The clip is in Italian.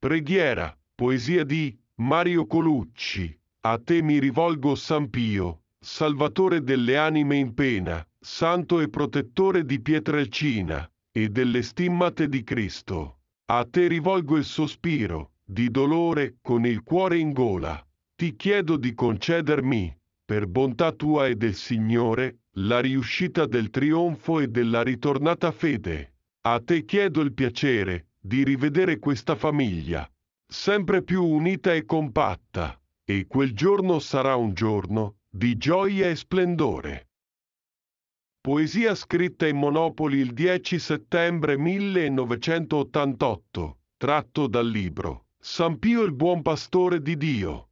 Preghiera, poesia di Mario Colucci. A te mi rivolgo, San Pio, Salvatore delle anime in pena, Santo e protettore di Pietrelcina e delle stimmate di Cristo. A te rivolgo il sospiro, di dolore, con il cuore in gola. Ti chiedo di concedermi, per bontà tua e del Signore, la riuscita del trionfo e della ritornata fede. A te chiedo il piacere di rivedere questa famiglia, sempre più unita e compatta, e quel giorno sarà un giorno di gioia e splendore. Poesia scritta in Monopoli il 10 settembre 1988, tratto dal libro San Pio il buon pastore di Dio.